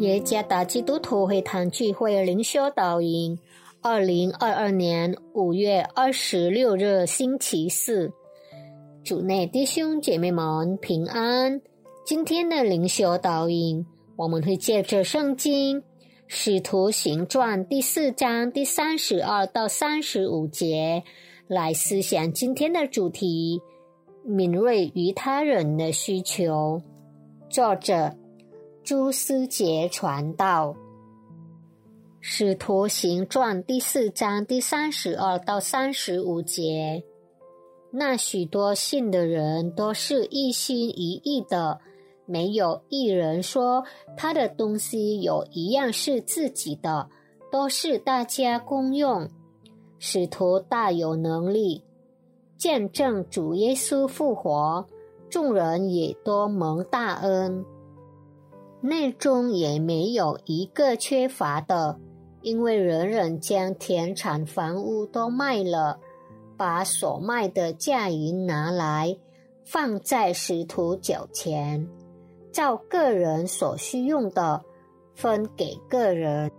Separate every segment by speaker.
Speaker 1: 耶加达基督徒会堂聚会灵修导引，二零二二年五月二十六日星期四，主内弟兄姐妹们平安。今天的灵修导引，我们会借着圣经《使徒行传》第四章第三十二到三十五节来思想今天的主题：敏锐于他人的需求。作者。朱思杰传道，《使徒行传》第四章第三十二到三十五节，那许多信的人都是一心一意的，没有一人说他的东西有一样是自己的，都是大家公用。使徒大有能力见证主耶稣复活，众人也多蒙大恩。内中也没有一个缺乏的，因为人人将田产房屋都卖了，把所卖的价银拿来，放在使徒脚前，照个人所需用的分给个人。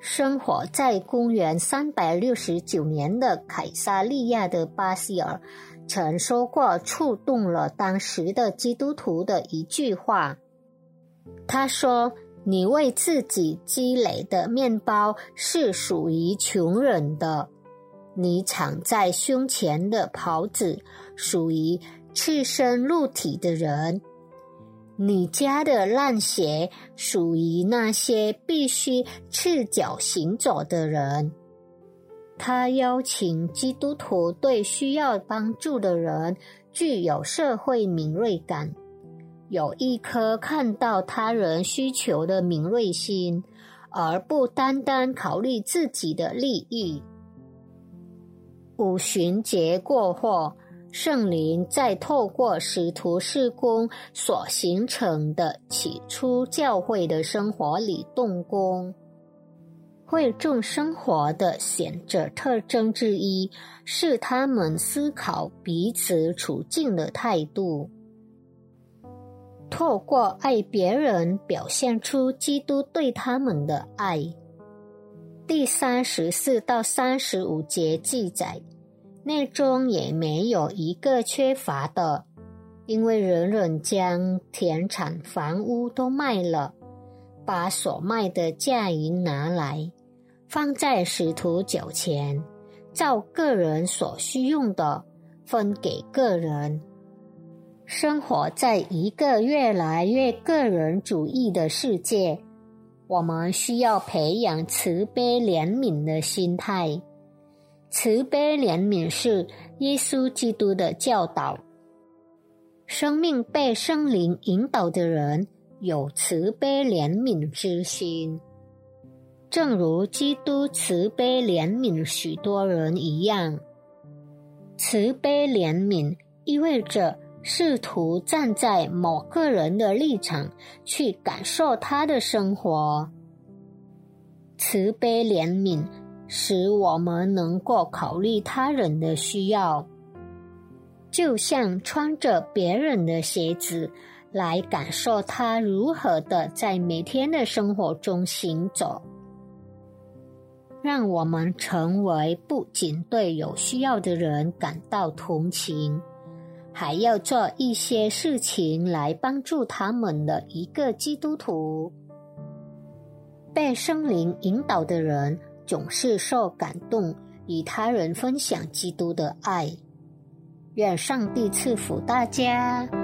Speaker 1: 生活在公元三百六十九年的凯撒利亚的巴西尔，曾说过触动了当时的基督徒的一句话。他说：“你为自己积累的面包是属于穷人的，你藏在胸前的袍子属于赤身露体的人，你家的烂鞋属于那些必须赤脚行走的人。”他邀请基督徒对需要帮助的人具有社会敏锐感。有一颗看到他人需求的敏锐心，而不单单考虑自己的利益。五旬节过后，圣灵再透过使徒事工所形成的起初教会的生活里动工。会众生活的显著特征之一是他们思考彼此处境的态度。透过爱别人，表现出基督对他们的爱。第三十四到三十五节记载，内中也没有一个缺乏的，因为人人将田产房屋都卖了，把所卖的价银拿来，放在使徒脚前，照个人所需用的分给个人。生活在一个越来越个人主义的世界，我们需要培养慈悲怜悯的心态。慈悲怜悯是耶稣基督的教导。生命被圣灵引导的人有慈悲怜悯之心，正如基督慈悲怜悯许多人一样。慈悲怜悯意味着。试图站在某个人的立场去感受他的生活，慈悲怜悯使我们能够考虑他人的需要，就像穿着别人的鞋子来感受他如何的在每天的生活中行走。让我们成为不仅对有需要的人感到同情。还要做一些事情来帮助他们的一个基督徒。被圣灵引导的人总是受感动，与他人分享基督的爱。愿上帝赐福大家。